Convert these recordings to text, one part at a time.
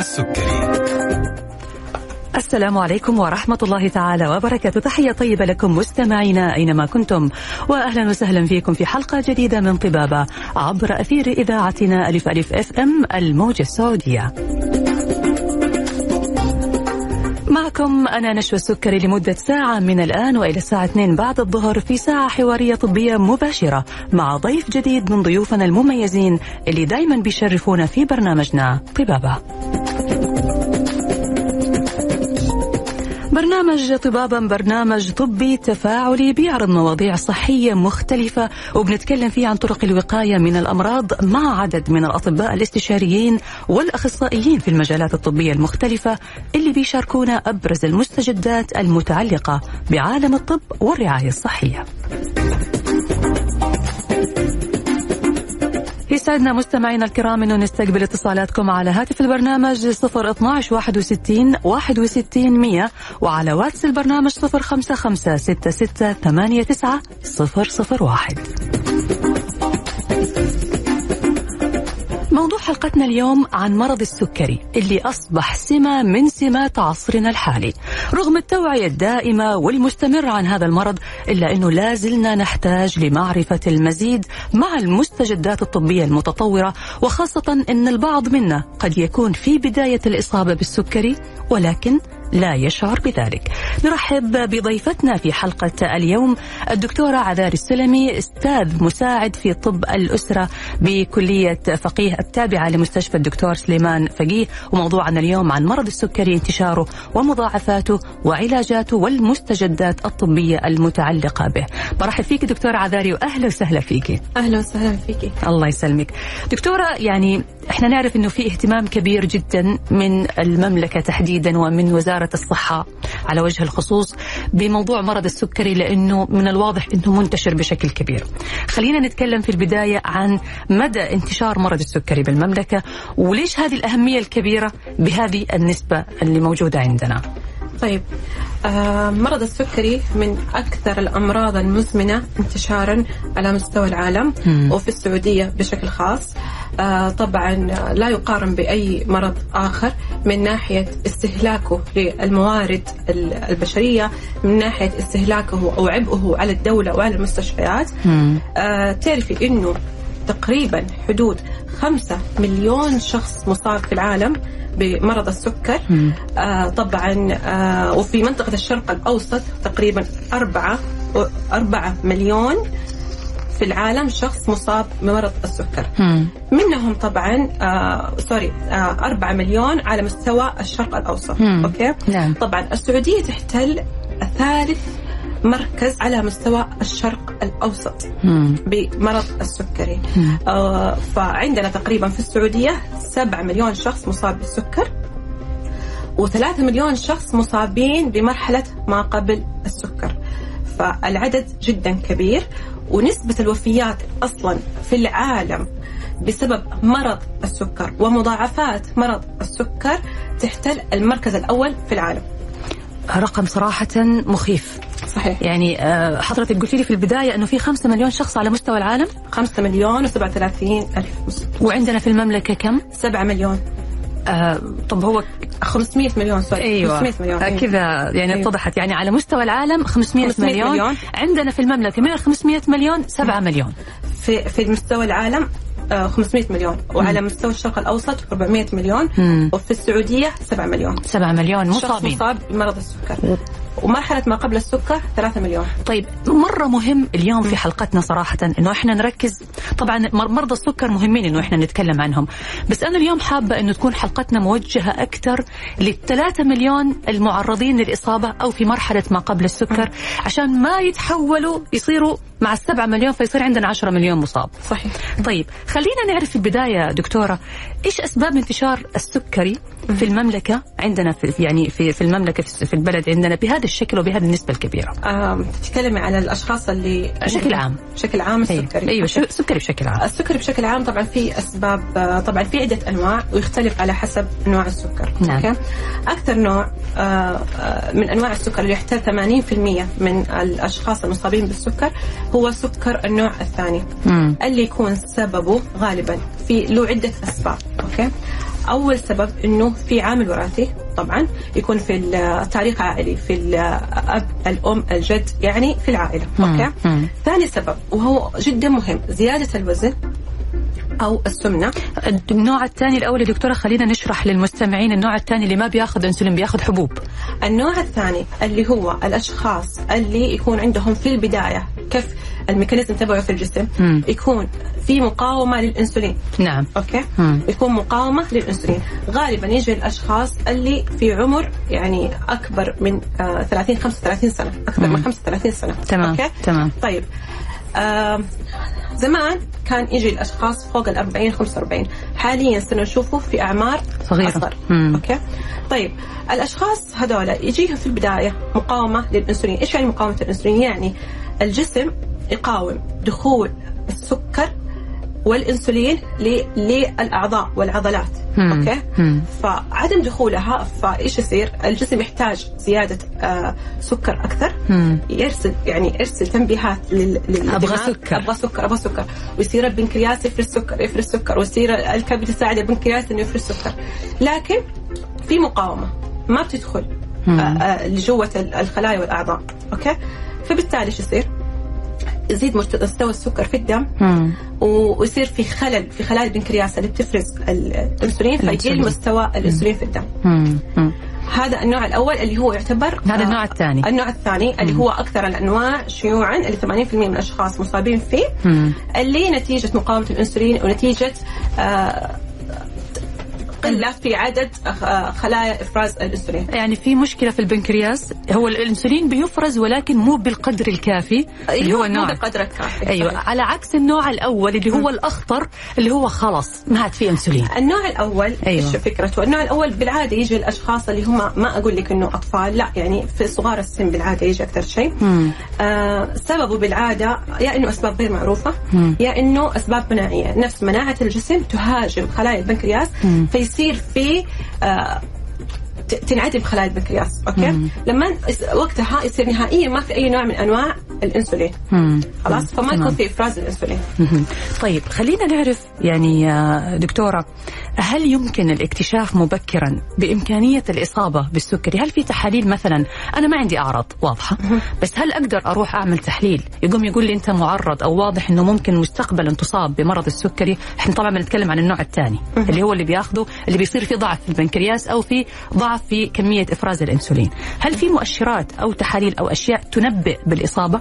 والسكري. السلام عليكم ورحمة الله تعالى وبركاته. تحية طيبة لكم مستمعينا أينما كنتم وأهلا وسهلا فيكم في حلقة جديدة من طبابة عبر أثير إذاعتنا ألف ألف FM الموجة السعودية. معكم أنا نشوى السكري لمدة ساعة من الآن وإلى الساعة 2 بعد الظهر في ساعة حوارية طبية مباشرة مع ضيف جديد من ضيوفنا المميزين اللي دايما بيشرفونا في برنامجنا طبابة. برنامج طبابا برنامج طبي تفاعلي بيعرض مواضيع صحية مختلفة وبنتكلم فيه عن طرق الوقاية من الأمراض مع عدد من الأطباء الاستشاريين والأخصائيين في المجالات الطبية المختلفة اللي بيشاركونا أبرز المستجدات المتعلقة بعالم الطب والرعاية الصحية. يسعدنا مستمعينا الكرام إنه نستقبل اتصالاتكم على هاتف البرنامج 012 61 61 100 وعلى واتس البرنامج 055 66 89 001 موضوع حلقتنا اليوم عن مرض السكري اللي أصبح سمة من سمات عصرنا الحالي. رغم التوعية الدائمة والمستمرة عن هذا المرض إلا أنه لا زلنا نحتاج لمعرفة المزيد مع المستجدات الطبية المتطورة وخاصة أن البعض منا قد يكون في بداية الإصابة بالسكري ولكن لا يشعر بذلك. نرحب بضيفتنا في حلقة اليوم الدكتورة عذار السلمي أستاذ مساعد في طب الأسرة بكلية فقيه التابعة لمستشفى الدكتور سليمان فقيه. وموضوعنا اليوم عن مرض السكري انتشاره ومضاعفاته وعلاجاته والمستجدات الطبية المتعلقة به. برحب فيك دكتورة عذاري وأهلا وسهلا فيك. أهلا وسهلا فيكي الله يسلمك. دكتورة يعني إحنا نعرف إنه في اهتمام كبير جدا من المملكة تحديدا ومن وزارة الصحة على وجه الخصوص بموضوع مرض السكري لأنه من الواضح إنه منتشر بشكل كبير. خلينا نتكلم في البداية عن مدى انتشار مرض السكري بالمملكة وليش هذه الأهمية الكبيرة بهذه النسبة اللي موجودة عندنا. طيب آه مرض السكري من أكثر الأمراض المزمنة انتشارا على مستوى العالم مم. وفي السعودية بشكل خاص. آه طبعا لا يقارن بأي مرض آخر من ناحية استهلاكه للموارد ال- البشرية من ناحية استهلاكه أو عبئه على الدولة وعلى المستشفيات. آه تعرفي إنه تقريبا حدود خمسة مليون شخص مصاب في العالم. بمرض السكر. آه طبعا آه وفي منطقة الشرق الأوسط تقريبا أربعة أربعة مليون في العالم شخص مصاب بمرض السكر مم. منهم طبعا آه sorry آه أربعة مليون على مستوى الشرق الأوسط مم. okay نعم طبعا السعودية تحتل ثالث مركز على مستوى الشرق الأوسط مم. بمرض السكري مم. آه فعندنا تقريبا في السعودية 7 مليون شخص مصاب بالسكر و3 مليون شخص مصابين بمرحلة ما قبل السكر فالعدد جدا كبير ونسبة الوفيات أصلا في العالم بسبب مرض السكر ومضاعفات مرض السكر تحتل المركز الأول في العالم رقم صراحة مخيف. صحيح. يعني آه، حضرتك قلت لي في البداية أنه في خمسة مليون شخص على مستوى العالم. 5 مليون و37 ألف وعندنا في المملكة كم؟ 7 مليون. آه طب هو 500 مليون سوري. أيوه. 500 مليون آه، كذا يعني أيوة. اتضحت. يعني على مستوى العالم 500, 500 مليون. مليون. عندنا في المملكة من ال 500 مليون 7 مليون. في في مستوى العالم 500 مليون. وعلى مستوى الشرق الأوسط 400 مليون. مم. وفي السعودية 7 مليون. 7 مليون. مصابين مصاب بمرض السكر. ومرحلة ما قبل السكر 3 مليون. طيب مرة مهم اليوم في حلقتنا صراحة إنه إحنا نركز. طبعا مر- مرضى السكر مهمين إنه إحنا نتكلم عنهم. بس أنا اليوم حابة إنه تكون حلقتنا موجهة أكثر للثلاثة مليون المعرضين للإصابة أو في مرحلة ما قبل السكر عشان ما يتحولوا يصيروا مع السبعة مليون فيصير عندنا عشرة مليون مصاب صحيح طيب خلينا نعرف في البداية دكتورة إيش أسباب انتشار السكري في المملكة عندنا في يعني في في المملكة في البلد عندنا بهذا الشكل وبهذه النسبة الكبيرة آم، تتكلمي على الأشخاص اللي بشكل عام. بشكل عام أيوة. السكري أيوة okay. شو- سكري بشكل عام السكري بشكل عام طبعا في أسباب آه، طبعا في عدة أنواع ويختلف على حسب انواع السكر نعم. okay؟ أكثر نوع آه، آه، من أنواع السكر اللي يحتل 80% من الأشخاص المصابين بالسكر هو سكر النوع الثاني مم. اللي يكون سببه غالبا في له عدة أسباب okay؟ أول سبب إنه في عامل وراثي طبعا يكون في التاريخ العائلي في الاب الأم الجد يعني في العائلة okay؟ ثاني سبب وهو جدا مهم زيادة الوزن أو السمنة؟ النوع الثاني الأول يا دكتورة خلينا نشرح للمستمعين النوع الثاني اللي ما بياخذ إنسولين بياخذ حبوب. النوع الثاني اللي هو الأشخاص اللي يكون عندهم في البداية كيف ال mechanism تبعه في الجسم مم. يكون في مقاومة للإنسولين. نعم. okay؟ مم. يكون مقاومة للإنسولين. غالبا يجي الأشخاص اللي في عمر يعني أكبر من آه 30 35 سنة أكثر مم. من 35 سنة. تمام أوكي؟ تمام. طيب آه زمان كان يجي الأشخاص فوق ال 40 45 حاليا صرنا نشوفه في أعمار صغيرة. أصغر مم. okay طيب الأشخاص هذول يجيهم في البداية مقاومة للأنسولين إيش يعني مقاومة الأنسولين يعني الجسم يقاوم دخول السكر والأنسولين للأعضاء والعضلات. okay. فعدم دخولها فإيش يصير؟ الجسم يحتاج زيادة آه سكر أكثر. مم. يرسل يعني يرسل تنبيهات لل... للدماغ أبغى سكر. أبغى سكر أبغى سكر. ويصير البنكرياس يفرز سكر يفرز سكر. ويصير الكبد يساعد البنكرياس إنه يفرز سكر. لكن في مقاومة. ما بتدخل. آه، آه، لجوة ال- الخلايا والأعضاء. okay؟ فبالتالي إيش يصير؟ يزيد مست- مستوى السكر في الدم مم. ويصير في خلل في خلايا البنكرياس اللي بتفرز ال- الانسولين فيقل. مستوى الانسولين في الدم مم. مم. هذا النوع الأول اللي هو يعتبر هذا آه، النوع الثاني النوع الثاني اللي هو أكثر الأنواع شيوعا اللي 80% من الأشخاص مصابين فيه مم. اللي نتيجة مقاومة الإنسولين ونتيجة آه، قله في عدد خلايا إفراز الإنسولين يعني في مشكلة في البنكرياس هو الإنسولين بيفرز ولكن مو بالقدر الكافي اللي هو مو النوع بقدر الكافي أيوه على عكس النوع الأول اللي هو الأخطر اللي هو خلاص ما عاد في إنسولين النوع الأول أيوة. إيش فكرته؟ النوع الأول بالعادة يجي الأشخاص اللي هم ما أقول لك إنه أطفال لا يعني في صغار السن بالعادة يجي أكثر شيء. آه سببه بالعادة يا إنه أسباب غير معروفة مم. يا إنه أسباب مناعية، نفس مناعة الجسم تهاجم خلايا البنكرياس مم. فيصير في آه تنعدم خلايا البنكرياس أوكي مم. لما وقتها يصير نهائيا ما في أي نوع من أنواع الإنسولين. خلاص؟ فما. يكون في إفراز الإنسولين. طيب خلينا نعرف يعني يا دكتورة هل يمكن الاكتشاف مبكرا بإمكانية الإصابة بالسكري؟ هل في تحاليل مثلا؟ أنا ما عندي أعراض واضحة. بس هل أقدر أروح أعمل تحليل؟ يقوم يقول لي أنت معرض أو واضح أنه ممكن مستقبلا تصاب بمرض السكري. إحنا طبعا بنتكلم عن النوع الثاني اللي هو اللي بياخذه اللي بيصير في ضعف في البنكرياس أو في ضعف في كمية إفراز الأنسولين. هل في مؤشرات أو تحاليل أو أشياء تنبئ بالإصابة؟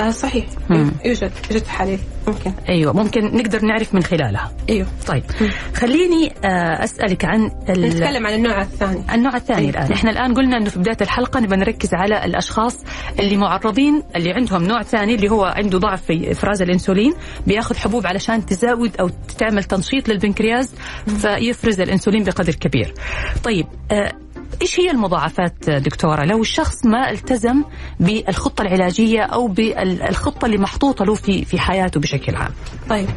آه صحيح. مم. يوجد يوجد تحاليل ممكن. أيوه ممكن نقدر نعرف من خلالها. أيوه. طيب خليني آه، أسألك عن ال- نتكلم عن النوع الثاني. النوع الثاني أيوة. الآن. إحنا الآن قلنا إنه في بداية الحلقة نبغى نركز على الأشخاص اللي معرضين اللي عندهم نوع ثاني اللي هو عنده ضعف في إفراز الإنسولين بياخذ حبوب علشان تزود أو تعمل تنشيط للبنكرياس فيفرز الإنسولين بقدر كبير. طيب آه، إيش هي المضاعفات آه، دكتورة؟ لو الشخص ما التزم بالخطة العلاجية أو بالخطة اللي محطوطة له في في حياته بشكل عام. طيب.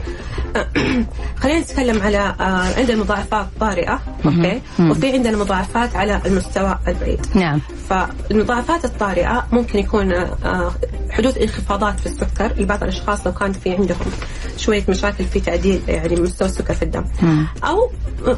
خلينا نتكلم على آه، عندنا مضاعفات طارئة okay. وفي عندنا مضاعفات على المستوى البعيد. نعم. فالمضاعفات الطارئة ممكن يكون آه، حدوث انخفاضات في السكر لبعض الأشخاص لو كان في عندهم. شوية مشاكل في تعديل يعني مستوى السكر في الدم مم. أو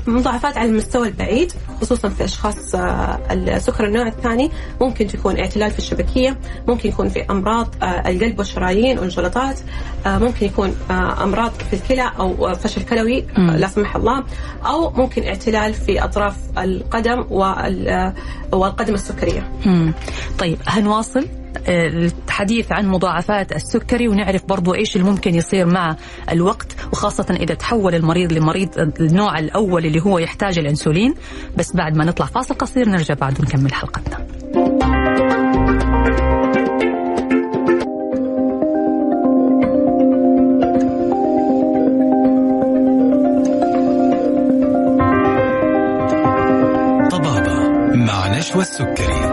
مضاعفات على المستوى البعيد خصوصا في أشخاص آه، السكر النوع الثاني ممكن تكون اعتلال في الشبكية ممكن يكون في أمراض آه، القلب والشرايين والجلطات آه، ممكن يكون أمراض في الكلى أو فشل كلوي مم. لا سمح الله أو ممكن اعتلال في أطراف القدم وال- والقدم السكرية مم. طيب هنواصل الحديث عن مضاعفات السكري ونعرف برضو إيش اللي ممكن يصير مع الوقت وخاصة إذا تحول المريض لمريض النوع الأول اللي هو يحتاج الإنسولين. بس بعد ما نطلع فاصل قصير نرجع بعد ونكمل حلقتنا. طبابة مع نشوى السكري.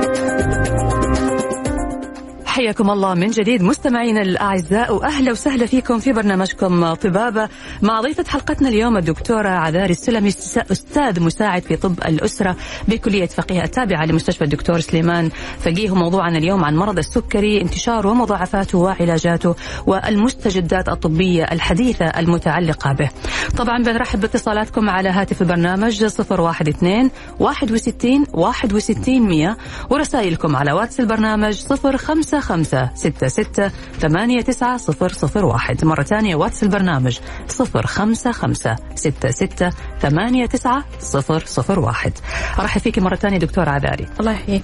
حياكم الله من جديد مستمعينا الأعزاء وأهلا وسهلا فيكم في برنامجكم طبابة مع ضيفة حلقتنا اليوم الدكتورة عذاري السلمي أستاذ مساعد في طب الأسرة بكلية فقيه التابعة لمستشفى الدكتور سليمان فقيه موضوعنا اليوم عن مرض السكري انتشاره ومضاعفاته وعلاجاته والمستجدات الطبية الحديثة المتعلقة به. طبعا بنرحب باتصالاتكم على هاتف البرنامج 012 61 61 100 ورسائلكم على واتس البرنامج 05 خمسة ستة ستة ثمانية تسعة صفر صفر واحد. مرة ثانية واتس البرنامج صفر خمسة خمسة ستة ستة ثمانية تسعة صفر صفر واحد. أرحب فيك مرة ثانية دكتورة عذاري الله يحييك.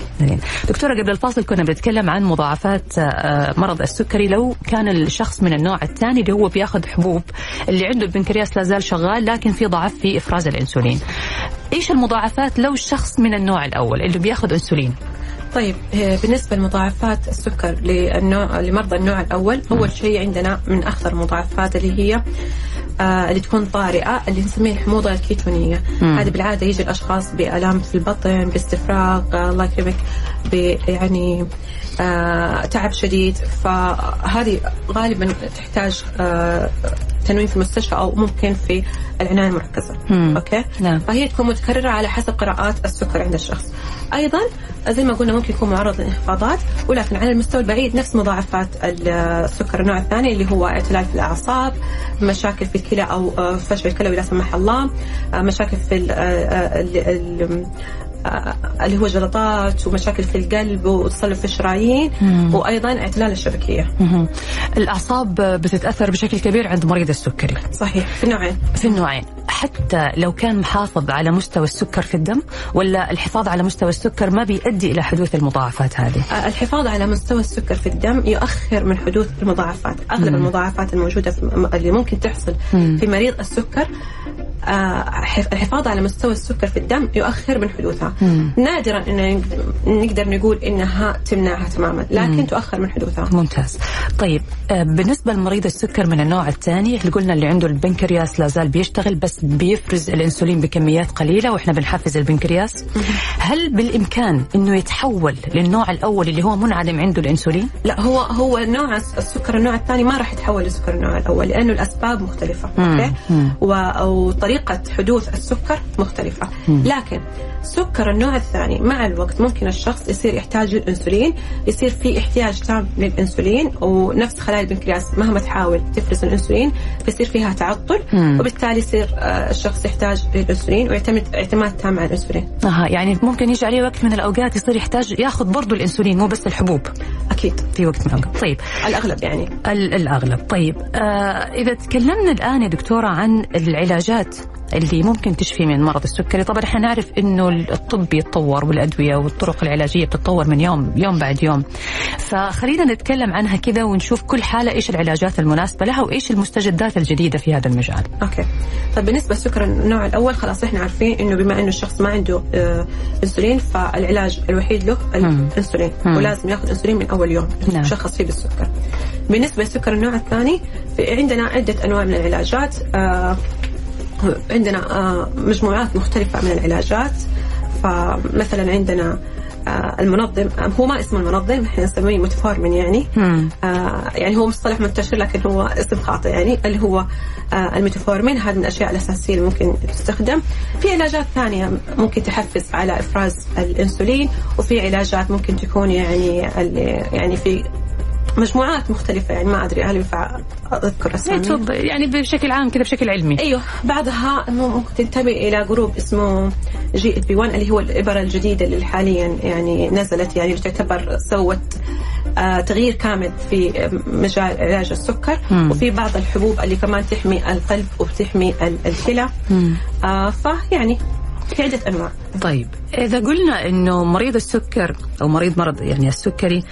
دكتورة قبل الفاصل كنا بنتكلم عن مضاعفات آه، مرض السكري. لو كان الشخص من النوع الثاني اللي هو بياخذ حبوب اللي عنده البنكرياس لا زال شغال لكن في ضعف في إفراز الأنسولين. إيش المضاعفات لو الشخص من النوع الأول اللي بياخذ إنسولين؟ طيب آه، بالنسبة لمضاعفات السكر للنوع لمرضى النوع الأول أول شيء عندنا من أخطر المضاعفات اللي هي آه اللي تكون طارئة اللي نسميها الحموضة الكيتونية. هذه بالعادة يجي الأشخاص بآلام في البطن باستفراغ آه الله يكرمك يعني آه تعب شديد. فهذه غالبا تحتاج تنويم في المستشفى أو ممكن في العناية المركزة مم. أوكي نعم. فهي تكون متكررة على حسب قراءات السكر عند الشخص أيضا زي ما قلنا ممكن يكون معرض لانخفاضات ولكن على المستوى البعيد نفس مضاعفات السكر النوع الثاني اللي هو اعتلال في الأعصاب مشاكل في الكلى أو فشل الكلوي لا سمح الله مشاكل في آه، اللي هو جلطات ومشاكل في القلب وتصلب في الشرايين وأيضا اعتلال الشبكية. مم. الأعصاب بتتأثر بشكل كبير عند مريض السكري. صحيح في النوعين. في النوعين، حتى لو كان محافظ على مستوى السكر في الدم ولا الحفاظ على مستوى السكر ما بيؤدي إلى حدوث المضاعفات هذه؟ آه، الحفاظ على مستوى السكر في الدم يؤخر من حدوث المضاعفات، أغلب مم. المضاعفات الموجودة اللي ممكن تحصل مم. في مريض السكر آه، الحفاظ على مستوى السكر في الدم يؤخر من حدوثها. مم. نادرا إن نقدر نقول إنها تمنعها تماما لكن مم. تؤخر من حدوثها. ممتاز. طيب آه، بالنسبة لمريض السكر من النوع الثاني اللي قلنا اللي عنده البنكرياس لا زال بيشتغل بس بيفرز الإنسولين بكميات قليلة وإحنا بنحفز البنكرياس. مم. هل بالإمكان إنه يتحول للنوع الأول اللي هو منعدم عنده الإنسولين؟ لا هو هو نوع السكر النوع الثاني ما راح يتحول لسكر النوع الأول لأنه الأسباب مختلفة okay؟ وطريقة طريقة حدوث السكر مختلفة لكن سكر النوع الثاني مع الوقت ممكن الشخص يصير يحتاج للإنسولين يصير في احتياج تام للإنسولين ونفس خلايا البنكرياس مهما تحاول تفرز الإنسولين بيصير فيها تعطل. وبالتالي يصير آه، الشخص يحتاج للإنسولين ويعتمد اعتماد تام على الإنسولين. أها يعني ممكن يجي عليه وقت من الأوقات يصير يحتاج ياخذ برضه الإنسولين مو بس الحبوب. أكيد في وقت من الأوقات. طيب الأغلب يعني. الأغلب طيب آه إذا تكلمنا الآن يا دكتورة عن العلاجات اللي ممكن تشفي من مرض السكري. طبعا إحنا نعرف إنه الطب يتطور والأدوية والطرق العلاجية بتتطور من يوم يوم بعد يوم. فخلينا نتكلم عنها كذا ونشوف كل حالة إيش العلاجات المناسبة لها وإيش المستجدات الجديدة في هذا المجال. okay. طيب بالنسبة للسكر النوع الأول خلاص إحنا عارفين إنه بما إنه الشخص ما عنده آه إنسولين فالعلاج الوحيد له الانسولين ولازم ياخذ إنسولين من أول يوم. نعم. شخص فيه بالسكر بالنسبة للسكر النوع الثاني عندنا عدة أنواع من العلاجات آه عندنا آه، مجموعات مختلفة من العلاجات. فمثلا عندنا آه، المنظم هو ما اسمه المنظم إحنا نسميه متفورمين يعني. آه يعني هو مصطلح منتشر لكن هو اسم خاطئ يعني اللي هو آه هذا من الأشياء الأساسية اللي ممكن تستخدم. في علاجات ثانية ممكن تحفز على إفراز الإنسولين وفي علاجات ممكن تكون يعني يعني في مجموعات مختلفة يعني ما أدري هل ينفع أذكر أسامي؟ يعني بشكل عام كذا بشكل علمي. أيوه. بعدها ممكن تنتمي إلى group اسمه GLP 1 اللي هو الإبرة الجديدة اللي حاليا يعني نزلت يعني تعتبر سوت آه تغيير كامل في مجال علاج السكر. مم. وفي بعض الحبوب اللي كمان تحمي القلب وبتحمي الكلى آه فيعني في عدة أنواع. طيب إذا قلنا أنه مريض السكر أو مريض مرض يعني السكري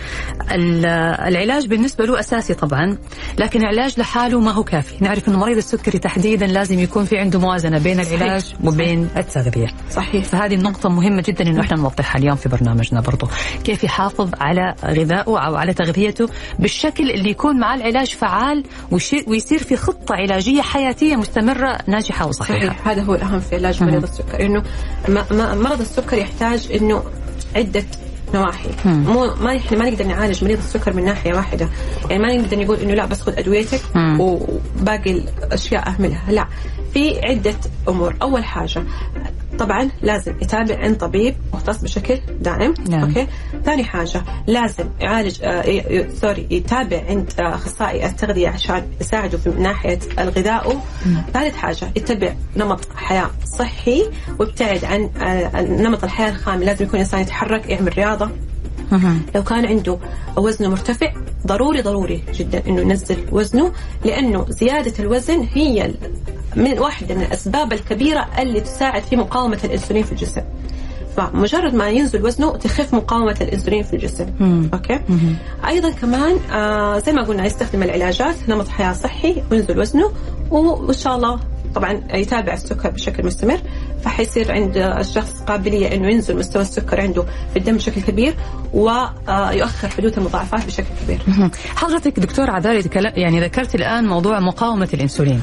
العلاج بالنسبة له أساسي طبعا لكن العلاج لحاله ما هو كافي. نعرف أنه مريض السكري تحديدا لازم يكون في عنده موازنة بين العلاج صحيح. وبين التغذية. صحيح. فهذه النقطة مهمة جدا أنه إحنا نوضحها اليوم في برنامجنا برضو. كيف يحافظ على غذائه أو على تغذيته بالشكل اللي يكون مع العلاج فعال ويصير في خطة علاجية حياتية مستمرة ناجحة وصحيحة. صحيح. هذا هو الأهم في علاج مريض السكر أنه مرض السكر يحتاج أنه عدة نواحي. مو ما إحنا ما نقدر نعالج مريض السكر من ناحية واحدة. يعني ما نقدر نقول إنه لا بس خذ أدويتك مم. وباقي الأشياء أهملها. لا في عدة أمور. أول حاجة طبعا لازم يتابع عند طبيب مختص بشكل دائم نعم. okay ثاني حاجة لازم يعالج آه sorry يتابع عند آه، أخصائي التغذية عشان يساعده في ناحية الغذاء ثالث حاجة يتبع نمط حياة صحي ويبتعد عن آه، نمط الحياة الخامل لازم يكون إنسان يتحرك يعمل رياضة. لو كان عنده وزنه مرتفع ضروري ضروري جدا إنه ينزل وزنه لأنه زيادة الوزن هي من واحدة من الأسباب الكبيرة اللي تساعد في مقاومة الإنسولين في الجسم. فمجرد ما ينزل وزنه تخف مقاومة الإنسولين في الجسم. مم. أوكي؟ أيضا كمان آه زي ما قلنا يستخدم العلاجات نمط حياة صحي وينزل وزنه وإن شاء الله طبعا يتابع السكر بشكل مستمر فحيصير عند الشخص قابلية إنه ينزل مستوى السكر عنده في الدم بشكل كبير ويؤخر حدوث المضاعفات بشكل كبير. حضرتك دكتور تكلم يعني ذكرت الآن موضوع مقاومة الأنسولين.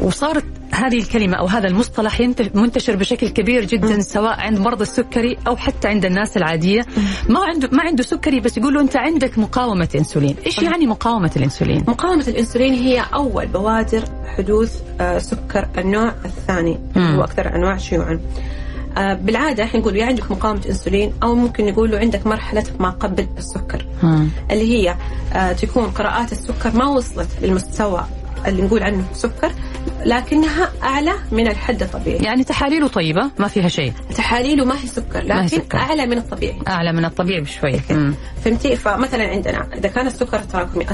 وصارت هذه الكلمة أو هذا المصطلح منتشر بشكل كبير جدا سواء عند مرضى السكري أو حتى عند الناس العادية. ما عنده ما عنده سكري بس يقول له أنت عندك مقاومة أنسولين. إيش يعني مقاومة الأنسولين؟ مقاومة الأنسولين هي أول بوادر حدوث آه، سكر النوع الثاني. هو أكثر أنواع شيوعا آه، بالعادة إحنا نقول يا عندك مقاومة أنسولين أو ممكن نقول له عندك مرحلة ما قبل السكر مم. اللي هي آه، تكون قراءات السكر ما وصلت للمستوى اللي نقول عنه سكر لكنها أعلى من الحد الطبيعي يعني تحاليله طيبة ما فيها شيء تحاليله ما هي سكر ما هي لكن سكر. أعلى من الطبيعي أعلى من الطبيعي بشوي مم. فهمتي فمثلا عندنا إذا كان السكر التراكمي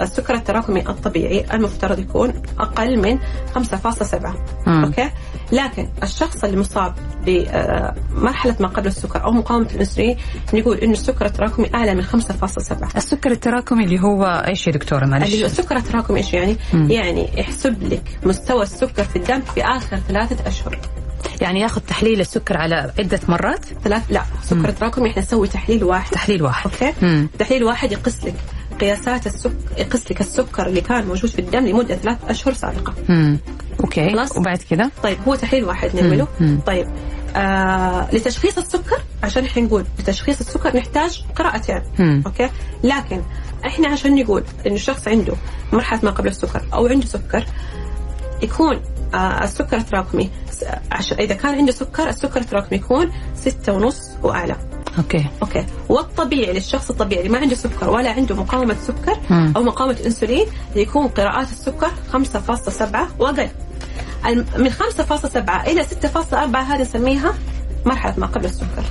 السكر التراكمي الطبيعي المفترض يكون أقل من 5.7 مم. okay لكن الشخص اللي مصاب بمرحله ما قبل السكر أو مقاومة الإنسولين نقول انه السكر التراكمي أعلى من 5.7 السكر التراكمي اللي هو إيش يا هو معلش السكر التراكمي إيش يعني؟ مم. يعني يحسب لك مستوى السكر في الدم في آخر ثلاثة أشهر يعني ياخذ تحليل السكر على عدة مرات ثلاث لا سكر التراكمي إحنا نسوي تحليل واحد تحليل واحد okay مم. تحليل واحد يقيس لك قياسات السكر يقيس لك السكر اللي كان موجود في الدم لمدة ثلاث أشهر سابقة مم. okay خلاص. وبعد كذا طيب هو تحليل واحد نعمله مم. مم. طيب آه لتشخيص السكر عشان إحنا نقول لتشخيص السكر نحتاج قراءتين مم. okay لكن إحنا عشان نقول إنه الشخص عنده مرحلة ما قبل السكر أو عنده سكر يكون آه السكر التراكمي إذا كان عنده سكر السكر التراكمي يكون ستة ونص وأعلى. okay. okay. والطبيعي للشخص الطبيعي اللي ما عنده سكر ولا عنده مقاومة سكر مم. أو مقاومة إنسولين يكون قراءات السكر 5.7 وأقل. من 5.7 إلى 6.4 هذه نسميها مرحلة ما قبل السكر.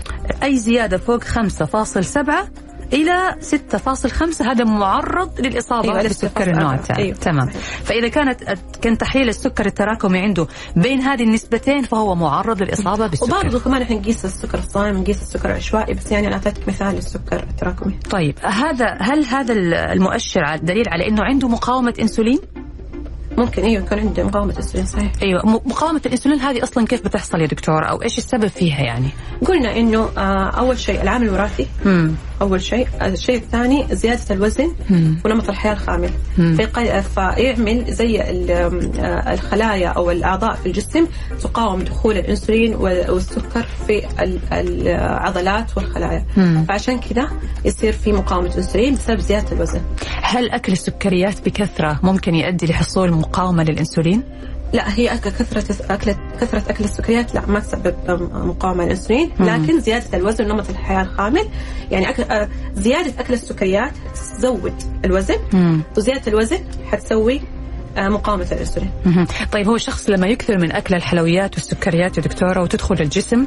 أي زيادة فوق 5.7 إلى 6.5 هذا معرض للإصابة أيوة، 6.4. النوع الثاني أيوة. تمام. فإذا كانت كان تحليل السكر التراكمي عنده بين هذه النسبتين فهو معرض للإصابة بالسكر. وبرضه كمان إحنا نقيس السكر الصايم نقيس السكر العشوائي بس يعني أنا أعطيتك مثال للسكر التراكمي. طيب هذا هل هذا المؤشر دليل على إنه عنده مقاومة إنسولين؟ ممكن أيوه يكون عنده مقاومة إنسولين صحيح. أيوه مقاومة الإنسولين هذه أصلا كيف بتحصل يا دكتور؟ أو إيش السبب فيها يعني؟ قلنا إنه آه أول شيء العامل الوراثي. أول شيء الشيء الثاني زيادة الوزن مم. ونمط الحياة الخامل. فيق- فيعمل زي آه، الخلايا أو الأعضاء في الجسم تقاوم دخول الإنسولين وال- والسكر في ال- العضلات والخلايا مم. فعشان كذا يصير في مقاومة انسولين بسبب زيادة الوزن هل أكل السكريات بكثرة ممكن يؤدي لحصول مقاومة للإنسولين لا هي كثرة أكل كثرة أكل السكريات لا ما تسبب مقاومة للأنسولين. لكن زيادة الوزن ونمط الحياة الخامل يعني أكل آه، زيادة أكل السكريات تزود الوزن. مم. وزيادة الوزن حتسوي آه، مقاومة الأنسولين مهم. طيب هو الشخص لما يكثر من أكل الحلويات والسكريات يا دكتورة وتدخل الجسم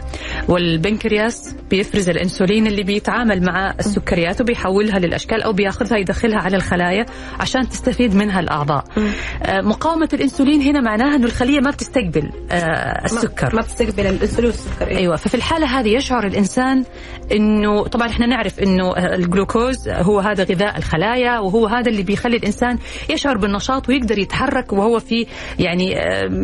والبنكرياس بيفرز الإنسولين اللي بيتعامل مع السكريات وبيحولها للأشكال أو بياخذها يدخلها على الخلايا عشان تستفيد منها الأعضاء. آه، مقاومة الإنسولين هنا معناها إنه الخلية ما بتستقبل آه، السكر. ما بتستقبل الأنسولين والسكر إيه. أيوه ففي الحالة هذه يشعر الإنسان إنه طبعا إحنا نعرف إنه الجلوكوز هو هذا غذاء الخلايا وهو هذا اللي بيخلي الإنسان يشعر بالنشاط ويقدر يتحرك وهو في يعني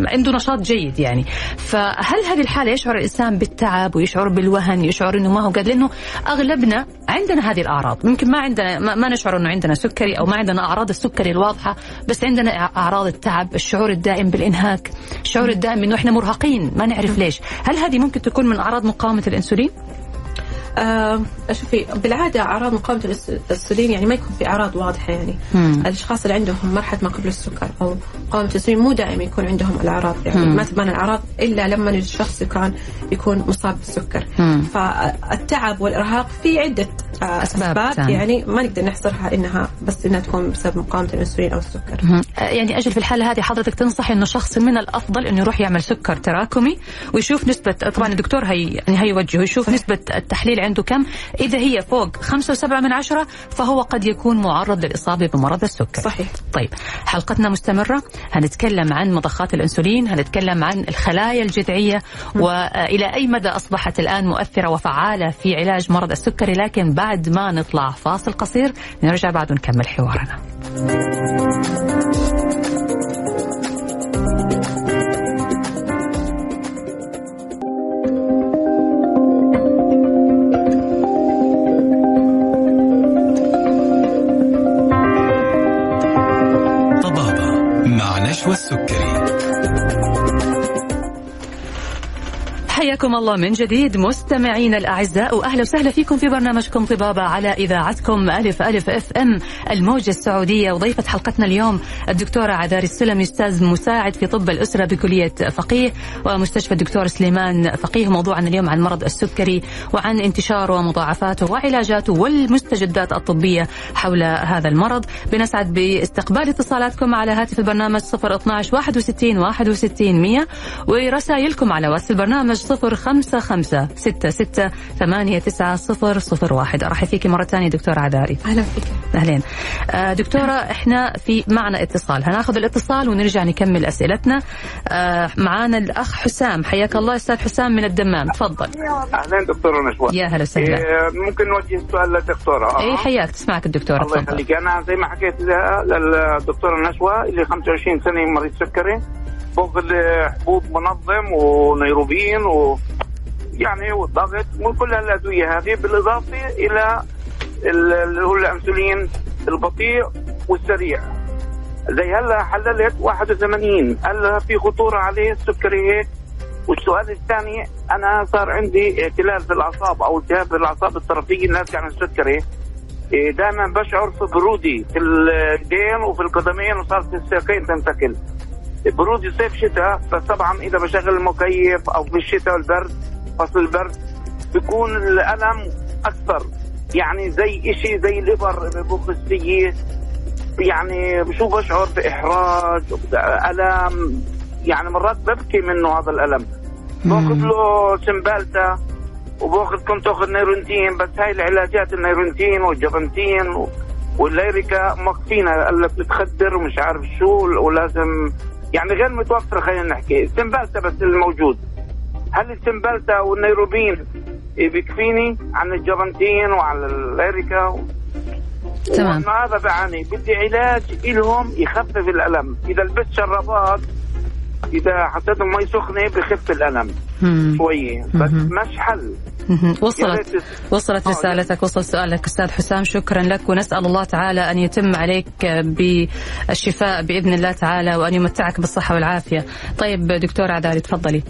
عنده نشاط جيد يعني. فهل هذه الحالة يشعر الإنسان بالتعب ويشعر بالوهن يشعر إنه ما هو قادر؟ لأنه أغلبنا عندنا هذه الأعراض. ممكن ما عندنا ما, نشعر إنه عندنا سكري أو ما عندنا أعراض السكري الواضحة بس عندنا أعراض التعب الشعور الدائم بالإنهاك الشعور الدائم إنه إحنا مرهقين ما نعرف ليش. هل هذه ممكن تكون من أعراض مقاومة الإنسولين؟ شوفي بالعادة أعراض مقاومة الانسولين يعني ما يكون في أعراض واضحة يعني مم. الأشخاص اللي عندهم مرحلة ما قبل السكر أو مقاومة الانسولين مو دائما يكون عندهم الأعراض يعني مم. ما تبان الأعراض إلا لما الشخص كان يكون مصاب بالسكر مم. فالتعب والإرهاق في عدة آه، أسباب أسباب تانية. يعني ما نقدر نحصرها إنها بس إنها تكون بسبب مقاومة الانسولين أو السكر. آه، يعني أجل في الحالة هذه حضرتك تنصحي إنه شخص من الأفضل إنه يروح يعمل سكر تراكمي ويشوف نسبة طبعا الدكتور هي يعني هيوجهه يشوف نسبة التحليل عنده كم؟ إذا هي فوق خمسة وسبعة من عشرة فهو قد يكون معرض للإصابة بمرض السكر. صحيح. طيب حلقتنا مستمرة. هنتكلم عن مضخات الأنسولين هنتكلم عن الخلايا الجذعية وإلى أي مدى أصبحت الآن مؤثرة وفعالة في علاج مرض السكري لكن بعد ما نطلع فاصل قصير نرجع بعد ونكمل حوارنا. حياكم الله من جديد مستمعينا الأعزاء وأهلا وسهلا فيكم في برنامجكم طبابة على إذاعتكم ألف ألف أف إم الموجة السعودية. وضيفة حلقتنا اليوم الدكتورة عذاري السلمي أستاذ مساعد في طب الأسرة بكلية فقيه ومستشفى الدكتور سليمان فقيه موضوعنا اليوم عن مرض السكري وعن انتشاره ومضاعفاته وعلاجاته والمستجدات الطبية حول هذا المرض. بنسعد باستقبال اتصالاتكم على هاتف البرنامج 012 61 61 100 ورسائلكم على واتس البرنامج 055 66 89 001 أرحب فيك مرة ثانية دكتورة عذاري أهلا فيك. أهلين. آه، دكتورة إحنا في معنا اتصال. هناخذ الاتصال ونرجع نكمل أسئلتنا. آه، معانا الأخ حسام. حياك الله أستاذ حسام من الدمام. تفضل. أهلا دكتورة نشوى يا هلا وسهلا. إيه ممكن نوجه السؤال للدكتورة. اي حياك. تسمعك الدكتورة الله تفضل. يخليك. أنا زي ما حكيت للدكتورة نشوى اللي 25 سنة مريض سكري. باخذ حبوب منظم و Neurobion و يعني والضغط وكل هالادويه هذه بالإضافة إلى ال- اللي هو الانسولين البطيء والسريع. زي هلأ حللت 81 هلأ في خطورة عليه السكري هيك والسؤال الثاني أنا صار عندي اختلال في الأعصاب أو التهاب في الأعصاب الطرفية الناتج عن السكري. دائما بشعر في برودي في اليدين وفي القدمين وصارت الساقين تنتقل. برودي صيف شتاء بس طبعا إذا بشغل المكيف أو في الشتاء والبرد فصل البرد بيكون الألم أكثر. يعني زي إشي زي الإبر ببخ فيه. يعني شو بشعر بإحراج الم يعني مرات ببكي منه هذا الألم. باخذ له Cymbalta وباخذ كنت اخذ Neurontin بس هاي العلاجات ال Neurontin وال gabapentin والليريكا مقفينا قال لك بتخدر ومش عارف شو ولازم يعني غير متوفره خلينا نحكي. السمبالتا بس الموجود. هل السمبالتا والنيروبين بيكفيني عن الجبنتين وعن الليريكا تمام. هذا بعاني. بدي علاج إلهم يخفف الألم. إذا لبست شرابات إذا حطيتهم مي سخنة بخف الألم مم. شوية. بس. مش حل. وصلت. وصلت آه، رسالتك وصل سؤالك. أستاذ حسام شكرا لك. ونسأل الله تعالى أن يتم عليك بالشفاء بإذن الله تعالى وأن يمتعك بالصحة والعافية. طيب دكتور عذاري تفضلي.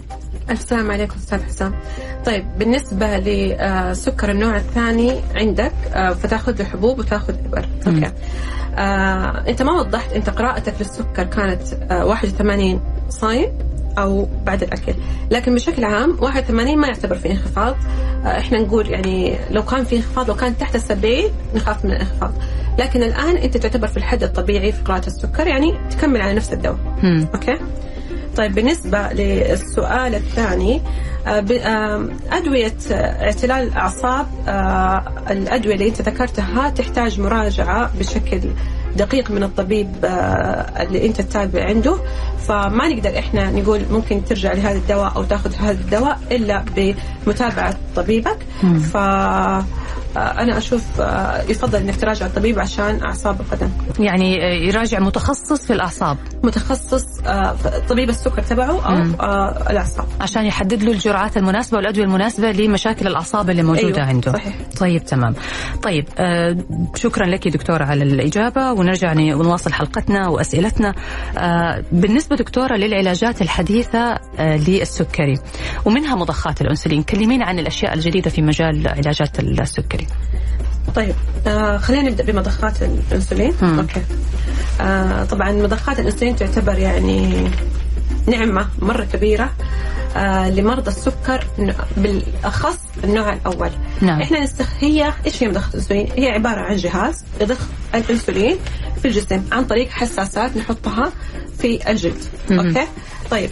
السلام عليكم أستاذ حسام. طيب بالنسبة لسكر النوع الثاني عندك آه، فتأخذ له حبوب وتأخذ ابر أوكي. آه، أنت ما وضحت أنت قراءتك للسكر كانت آه، 81 صايم أو بعد الأكل. لكن بشكل عام 81 ما يعتبر في انخفاض. آه، إحنا نقول يعني لو كان في انخفاض لو كان تحت السبعين نخاف من الانخفاض. لكن الآن أنت تعتبر في الحد الطبيعي في قراءة السكر يعني تكمل على نفس الدواء. أوكي؟ طيب بالنسبة للسؤال الثاني آه، أدوية آه، اعتلال الأعصاب الأدوية اللي أنت ذكرتها تحتاج مراجعة بشكل دقيق من الطبيب آه، اللي أنت تتابع عنده. فما نقدر إحنا نقول ممكن ترجع لهذا الدواء أو تاخذ هذا الدواء إلا بمتابعة طبيبك. ف أنا أشوف آه، يفضل إنك تراجع الطبيب عشان أعصاب القدم. يعني آه، يراجع متخصص في الأعصاب. متخصص آه، طبيب السكر تبعه أو مم. آه، الأعصاب. عشان يحدد له الجرعات المناسبة والأدوية المناسبة لمشاكل الأعصاب اللي موجودة أيوة، عنده. صحيح. طيب تمام. طيب آه شكرا لك دكتورة على الإجابة. ونرجع ونواصل حلقتنا وأسئلتنا. آه بالنسبة دكتورة للعلاجات الحديثة آه للسكري ومنها مضخات الأنسولين. كلمينا عن الأشياء الجديدة في مجال علاجات السكري. طيب آه خلينا نبدأ بمضخات الأنسولين مم. okay آه طبعا مضخات الأنسولين تعتبر يعني نعمة مرة كبيرة آه لمرضى السكر بالأخص النوع الأول نعم. إحنا نستخ... هي إيش هي مضخة الأنسولين؟ هي عبارة عن جهاز يضخ الأنسولين في الجسم عن طريق حساسات نحطها في الجلد مهم. okay طيب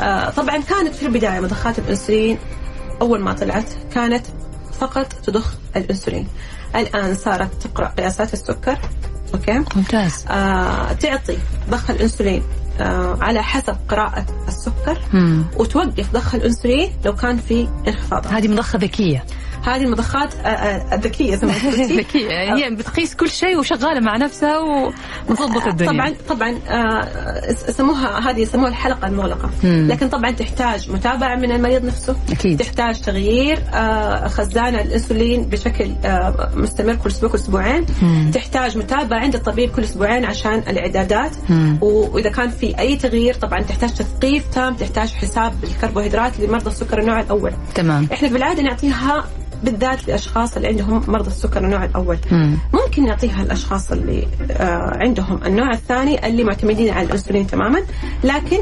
آه طبعا كانت في البداية مضخات الأنسولين أول ما طلعت كانت فقط تضخ الانسولين الآن صارت تقرأ قياسات السكر okay؟ ممتاز. آه تعطي ضخ الانسولين آه على حسب قراءة السكر مم. وتوقف ضخ الانسولين لو كان في انخفاضات هذه مضخة ذكية. هذه المضخات آه، آه، الذكية زي ما قلتي. ذكية. هي بتقيس كل شيء وشغالة مع نفسها ومضبط الدنيا. طبعا طبعا آه، يسموها هذه يسموها الحلقة المغلقة. مم. لكن طبعا تحتاج متابعة من المريض نفسه. أكيد. تحتاج تغيير آه، خزان الإنسولين بشكل آه، مستمر كل أسبوع كل أسبوعين. تحتاج متابعة عند الطبيب كل أسبوعين عشان الإعدادات. مم. وإذا كان في أي تغيير طبعا تحتاج تثقيف تام تحتاج حساب الكربوهيدرات لمرضى السكر النوع الأول. تمام. إحنا بالعادة نعطيها بالذات لأشخاص اللي عندهم مرضى السكر النوع الأول مم. ممكن نعطيها الاشخاص اللي آه عندهم النوع الثاني اللي معتمدين على الأنسولين تماما لكن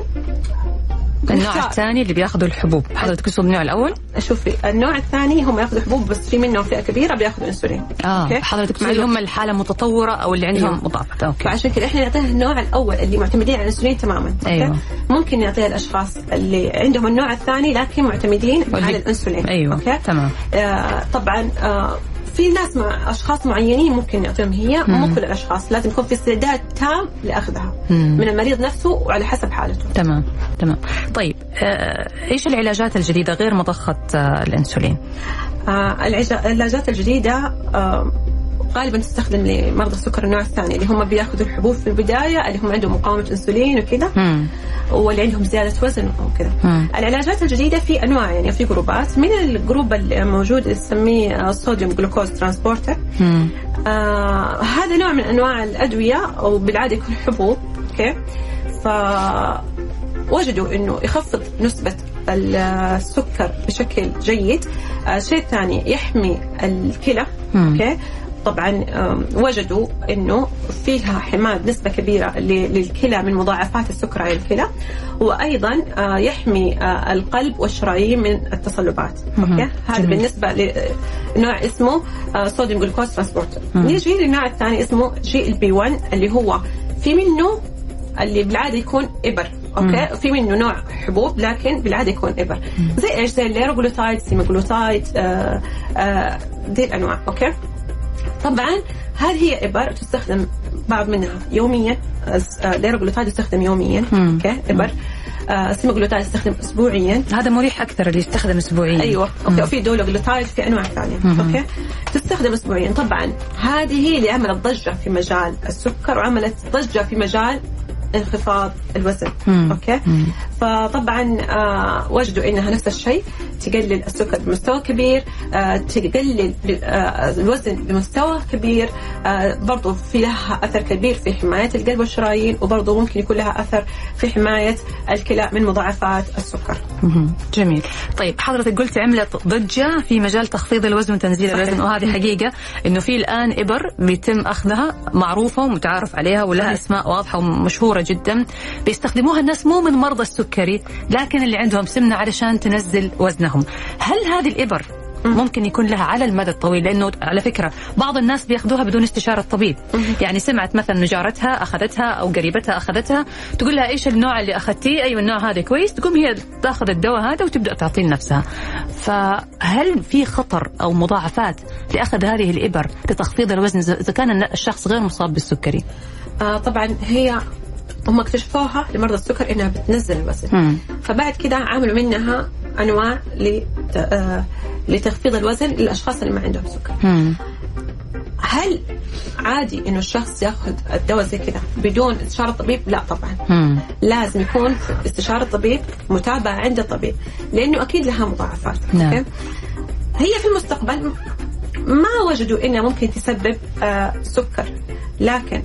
النوع الثاني اللي بياخذوا الحبوب حضرتك تقصد النوع الأول؟ شوفي النوع الثاني هم ياخذوا حبوب بس في منهم فئة كبيرة بياخذوا انسولين آه okay؟ حضرتك تقصد اللي. هم الحالة متطورة أو اللي عندهم أيوة. مضاعفات okay فعشان كذا إحنا نعطيها النوع الأول اللي معتمدين على الانسولين تماما okay؟ أيوة. ممكن نعطيها الأشخاص اللي عندهم النوع الثاني لكن معتمدين واللي- على الانسولين أيوه okay تمام آه طبعا آه في ناس مع أشخاص معينين ممكن نعطيهم هي مم. مو كل الأشخاص لازم يكون في استعداد تام لأخذها مم. من المريض نفسه وعلى حسب حالته تمام تمام طيب آه إيش العلاجات الجديدة غير مضخة آه الإنسولين؟ آه العلاجات الجديدة آه غالبا تستخدم لمرضى السكر النوع الثاني اللي هم بياخذوا الحبوب في البداية اللي هم عندهم مقاومة انسولين وكذا. واللي عندهم زيادة وزن وكذا. العلاجات الجديدة في أنواع يعني في جروبات من ال group الموجود نسميه sodium glucose transporter. آه هذا نوع من أنواع الأدوية وبالعادة يكون حبوب okay ف وجدوا إنه يخفض نسبة السكر بشكل جيد آه شيء ثاني يحمي الكلى. okay طبعا وجدوا إنه فيها حمايه بنسبه كبيرة للكلى من مضاعفات السكر على الكلى وأيضا آه، يحمي آه، القلب والشرايين من التصلبات. okay؟ هذا. بالنسبة لنوع اسمه آه، sodium glucose transporter مم. نيجي للنوع الثاني اسمه GLP 1 اللي هو في منه اللي بالعادة يكون إبر. okay؟ في منه نوع حبوب لكن بالعادة يكون إبر. زي إيش؟ زي ال liraglutide semaglutide آه آه دي الأنواع. okay؟ طبعا هذه هي إبر تستخدم بعض منها يوميا آه، liraglutide يستخدم يوميا. okay؟ إبر. آه semaglutide يستخدم اسبوعيا. هذا مريح أكثر اللي يستخدم اسبوعيا. أيوه. okay وفي dulaglutide في أنواع ثانية. okay؟ تستخدم اسبوعيا. طبعا هذه هي اللي عملت ضجة في مجال السكر وعملت ضجة في مجال انخفاض الوزن مم. أوكي مم. فطبعا آه وجدوا إنها نفس الشيء تقلل السكر بمستوى كبير آه تقلل آه الوزن بمستوى كبير آه برضو في لها أثر كبير في حماية القلب والشرايين وبرضو ممكن يكون لها أثر في حماية الكلى من مضاعفات السكر. جميل طيب حضرتك قلت عملت ضجة في مجال تخفيض الوزن وتنزيل. الوزن وهذه حقيقة إنه في الآن إبر بيتم أخذها معروفة ومتعارف عليها ولها صحيح. أسماء واضحة ومشهورة جدا بيستخدموها الناس مو من مرضى السكري لكن اللي عندهم سمنة علشان تنزل وزنهم هل هذه الإبر ممكن يكون لها على المدى الطويل لأنه على فكرة بعض الناس بيأخذوها بدون استشارة طبيب يعني سمعت مثلا انه جارتها أخذتها أو قريبتها أخذتها تقول لها إيش النوع اللي أخذتيه؟ أيوه النوع هذا كويس. تقوم هي تأخذ الدواء هذا وتبدأ تعطيه لنفسها. فهل في خطر أو مضاعفات لأخذ هذه الإبر لتخفيض الوزن اذا كان الشخص غير مصاب بالسكري؟ آه طبعا هي هم اكتشفوها لمرضى السكر إنها بتنزل الوزن. فبعد كده عملوا منها أنواع آه، لتخفيض الوزن للأشخاص اللي ما عندهم سكر مم. هل عادي إنه الشخص ياخذ الدواء زي كذا بدون استشارة طبيب؟ لا طبعا مم. لازم يكون استشارة طبيب متابعة عند الطبيب لأنه أكيد لها مضاعفات نعم. هي في المستقبل ما وجدوا إنها ممكن تسبب آه سكر لكن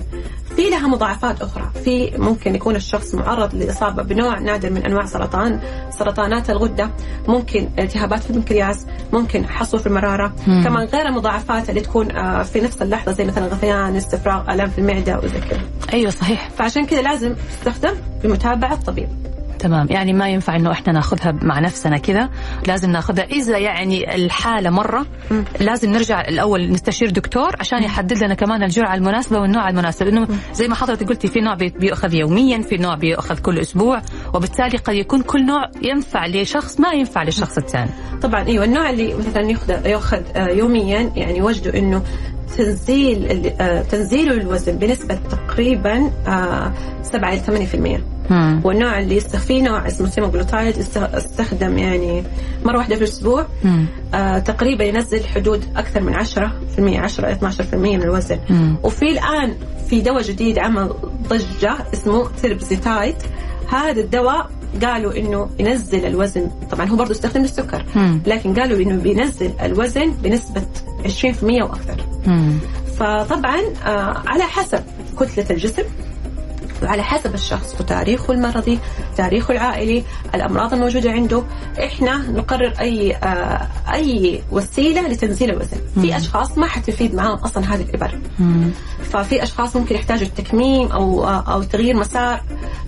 في لها مضاعفات أخرى. في ممكن يكون الشخص معرض لإصابة بنوع نادر من أنواع سرطان سرطانات الغدة ممكن التهابات في البنكرياس ممكن حصوة في المرارة. مم. كمان غير المضاعفات اللي تكون آه في نفس اللحظة زي مثلا غثيان استفراغ الام في المعدة وزي كذا. أيوه صحيح. فعشان كذا لازم تستخدم بمتابعة الطبيب. تمام. يعني ما ينفع إنه إحنا ناخذها مع نفسنا كذا. لازم ناخذها. إذا يعني الحالة مرة مم. لازم نرجع الأول نستشير دكتور عشان يحدد لنا كمان الجرعة المناسبة والنوع المناسب. لأنه زي ما حضرتك قلتي في نوع بي- بيؤخذ يوميا في نوع بيؤخذ كل أسبوع. وبالتالي قد يكون كل نوع ينفع لشخص ما ينفع للشخص الثاني. طبعا أيوه. النوع اللي مثلا ياخذ ياخذ آه، يوميا يعني وجدوا إنه تنزيل آه، تنزيله الوزن بنسبة تقريبا آه، 7 إلى 8% مم. والنوع اللي يست- في نوع اسمه سيموجلوتايد استخدم يعني مرة واحدة في الأسبوع مم. آه تقريبا ينزل حدود أكثر من 10% 10 إلى 12% من الوزن مم. وفي الآن في دواء جديد عمل ضجة اسمه تيربزيتايد هذا الدواء قالوا إنه ينزل الوزن طبعا هو برضه يستخدم للسكر مم. لكن قالوا إنه بينزل الوزن بنسبة 20% وأكثر مم. فطبعا آه على حسب كتلة الجسم وعلى حسب الشخص وتاريخه المرضي تاريخه العائلي الأمراض الموجودة عنده. إحنا نقرر أي آه أي وسيلة لتنزيل الوزن. في أشخاص ما حتفيد معاهم أصلا هذه الإبر. مم. ففي أشخاص ممكن يحتاجوا التكميم أو آه أو تغيير مسار.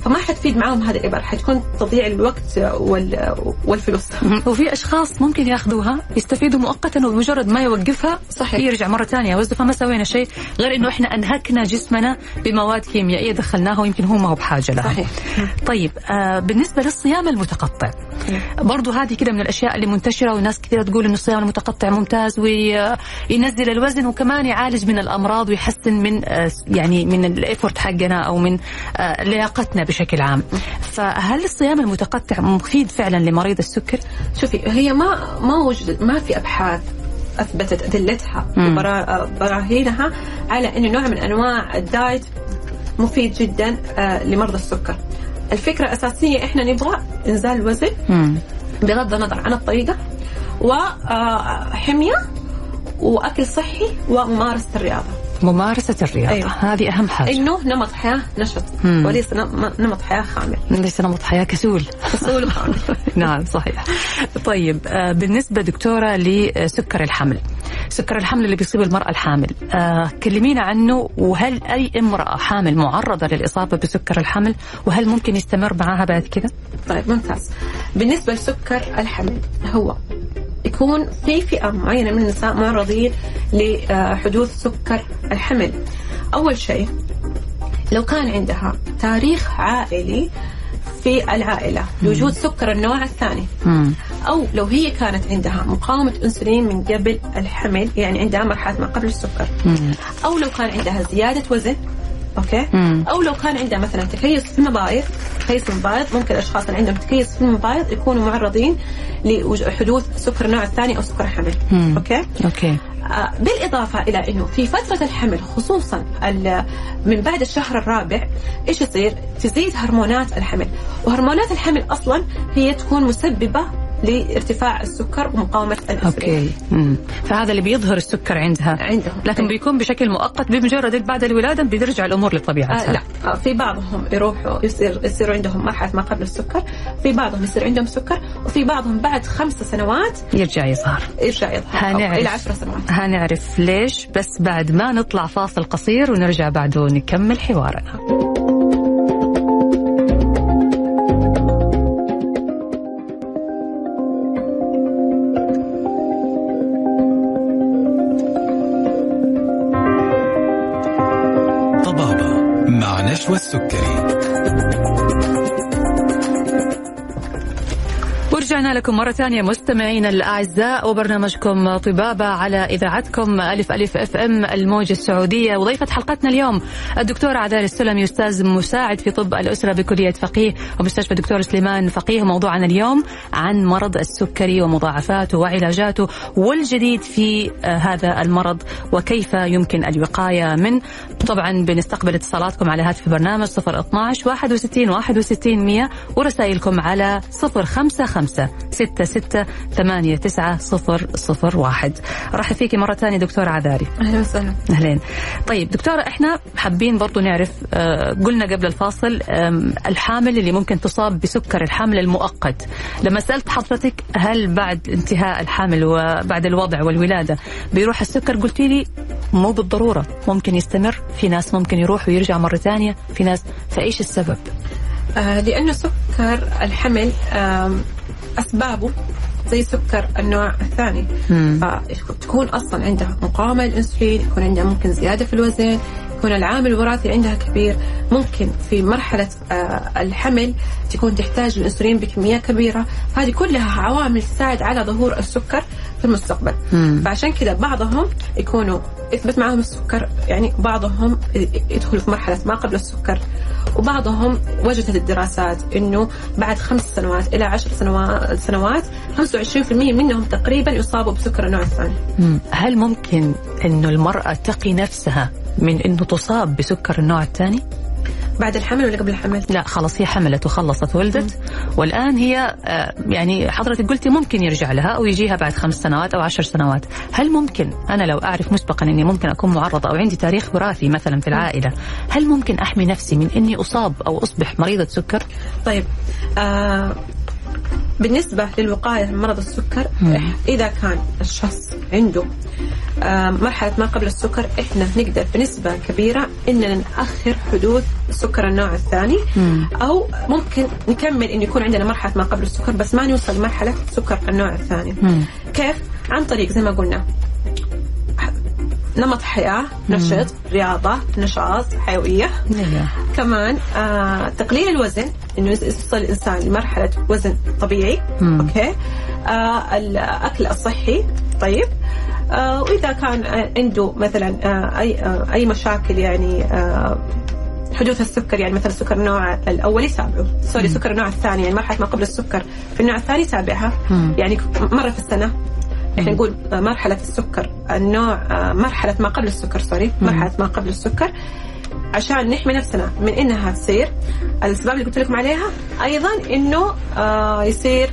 فما حتفيد معاهم هذه الإبر. حتكون تضييع الوقت وال والفلوس. وفي أشخاص ممكن ياخذوها يستفيدوا مؤقتا وبمجرد ما يوقفها صحيح. يرجع مرة ثانية. يوظف فما سوينا شيء غير إنه إحنا أنهكنا جسمنا بمواد كيميائية دخلناها ويمكن هو ما هو بحاجة لها صحيح. طيب آه بالنسبة للصيام المتقطع برضو هذه كده من الأشياء اللي منتشرة وناس كثيرة تقول إنه الصيام المتقطع ممتاز وينزل الوزن وكمان يعالج من الأمراض ويحسن من آه يعني من الايفورت حقنا أو من آه لياقتنا بشكل عام فهل الصيام المتقطع مفيد فعلا لمريض السكر؟ شوفي هي ما ما وجد ما في أبحاث أثبتت أدلتها. وبرا- براهينها على إنه نوع من أنواع الدايت مفيد جدا آه، لمرضى السكر. الفكرة الاساسيه إحنا نبغى إنزال الوزن. بغض النظر عن الطريقة وحميه وأكل صحي وممارسة الرياضة. ممارسة الرياضة أيوة. هذه أهم حاجة إنه نمط حياة نشط مم. وليس نم- نمط حياة خامل. ليس نمط حياة كسول كسول وخامل. نعم صحيح طيب آه، بالنسبة دكتورة لسكر الحمل سكر الحمل اللي بيصيب المرأة الحامل. آه، كلمينا عنه وهل أي امرأة حامل معرضة للإصابة بسكر الحمل وهل ممكن يستمر معها بعد كده؟ طيب ممتاز. بالنسبة لسكر الحمل هو يكون في فئة معينة من النساء معرضين لحدوث سكر الحمل. أول شيء لو كان عندها تاريخ عائلي في العائلة لوجود سكر النوع الثاني مم. أو لو هي كانت عندها مقاومة أنسولين من قبل الحمل يعني عندها مرحلة ما قبل السكر مم. أو لو كان عندها زيادة وزن okay مم. أو لو كان عندها مثلا تكيس في المبايض تكيس في المبايض ممكن الأشخاص اللي عندهم تكيس في المبايض يكونوا معرضين لحدوث سكر النوع الثاني أو سكر حمل مم. okay okay آه، بالإضافة إلى أنه في فترة الحمل خصوصا من بعد الشهر الرابع إيش يصير؟ تزيد هرمونات الحمل وهرمونات الحمل أصلا هي تكون مسببة لارتفاع السكر ومقاومة الأنسولين. okay. مم. فهذا اللي بيظهر السكر عندها. عندهم. لكن أي. بيكون بشكل مؤقت بمجرد بعد الولادة بترجع الأمور آه لطبيعتها لا. آه في بعضهم يروحوا يصير يصير عندهم مرحله ما قبل السكر، في بعضهم يصير عندهم سكر، وفي بعضهم بعد خمس سنوات يرجع يظهر. يرجع يظهر. هنعرف إلى عشر سنوات. هنعرف ليش بس بعد ما نطلع فاصل قصير ونرجع بعده نكمل حوارنا. لكم مرة ثانية مستمعينا الأعزاء وبرنامجكم طبابة على إذاعتكم ألف ألف أف أم الموجة السعودية. وضيفة حلقتنا اليوم الدكتورة عدال السلمي أستاذ مساعد في طب الأسرة بكلية فقيه ومستشفى الدكتور سليمان فقيه. موضوعنا اليوم عن مرض السكري ومضاعفاته وعلاجاته والجديد في هذا المرض وكيف يمكن الوقاية منه طبعا بنستقبل اتصالاتكم على هاتف البرنامج 012 61 61 100 ورسائلكم على 055 66 89 001 رحب فيكي مرة ثانية دكتورة عذاري. أهلا وسهلا. أهلين. طيب دكتورة إحنا حابين برضو نعرف آه، قلنا قبل الفاصل الحامل اللي ممكن تصاب بسكر الحمل المؤقت. لما سألت حضرتك هل بعد انتهاء الحمل وبعد الوضع والولادة بيروح السكر قلتي لي مو بالضرورة. ممكن يستمر في ناس ممكن يروح ويرجع مرة ثانية في ناس فإيش السبب؟ آه لأنه سكر الحمل آم، أسبابه زي سكر النوع الثاني. فتكون أصلا عندها مقاومة للإنسولين يكون عندها ممكن زيادة في الوزن يكون العامل الوراثي عندها كبير. ممكن في مرحلة آه، الحمل تكون تحتاج الإنسولين بكمية كبيرة. هذه كلها عوامل تساعد على ظهور السكر. في المستقبل مم. فعشان كذا بعضهم يكونوا يثبت معهم السكر يعني بعضهم يدخلوا في مرحلة ما قبل السكر وبعضهم وجدت الدراسات إنه بعد خمس سنوات إلى عشر سنوات سنوات 25% منهم تقريبا يصابوا بسكر النوع الثاني. هل ممكن إنه المرأة تقي نفسها من إنه تصاب بسكر النوع الثاني؟ بعد الحمل ولا قبل الحمل؟ لا خلاص هي حملت وخلصت ولدت. والآن هي آه، يعني حضرتك قلتي ممكن يرجع لها أو يجيها بعد خمس سنوات أو عشر سنوات. هل ممكن أنا لو أعرف مسبقا أني ممكن أكون معرضة أو عندي تاريخ وراثي مثلا في العائلة هل ممكن أحمي نفسي من أني أصاب أو أصبح مريضة سكر؟ طيب آه بالنسبة للوقاية من مرض السكر. إذا كان الشخص عنده آه مرحلة ما قبل السكر إحنا نقدر بنسبة كبيرة إننا نأخر حدوث سكر النوع الثاني. أو ممكن نكمل إنه يكون عندنا مرحلة ما قبل السكر بس ما نوصل لمرحلة سكر النوع الثاني. كيف؟ عن طريق زي ما قلنا نمط حياة نشط رياضة نشاط حيوية. أيوة. كمان آه تقليل الوزن إنه يوصل الإنسان لمرحلة وزن طبيعي. مم. okay؟ آه الأكل الصحي. طيب. آه وإذا كان عنده مثلا آه أي آه أي مشاكل يعني آه حدوث السكر يعني مثلا سكر النوع الأول يتابعه. sorry سكر النوع الثاني يعني مرحلة ما قبل السكر. في النوع الثاني يتابعها. يعني مرة في السنة. إحنا نقول آه، مرحله السكر. النوع آه، مرحلة ما قبل السكر sorry. مرحلة ما قبل السكر. عشان نحمي نفسنا من إنها تصير. الأسباب اللي قلت لكم عليها. أيضا إنه آه يصير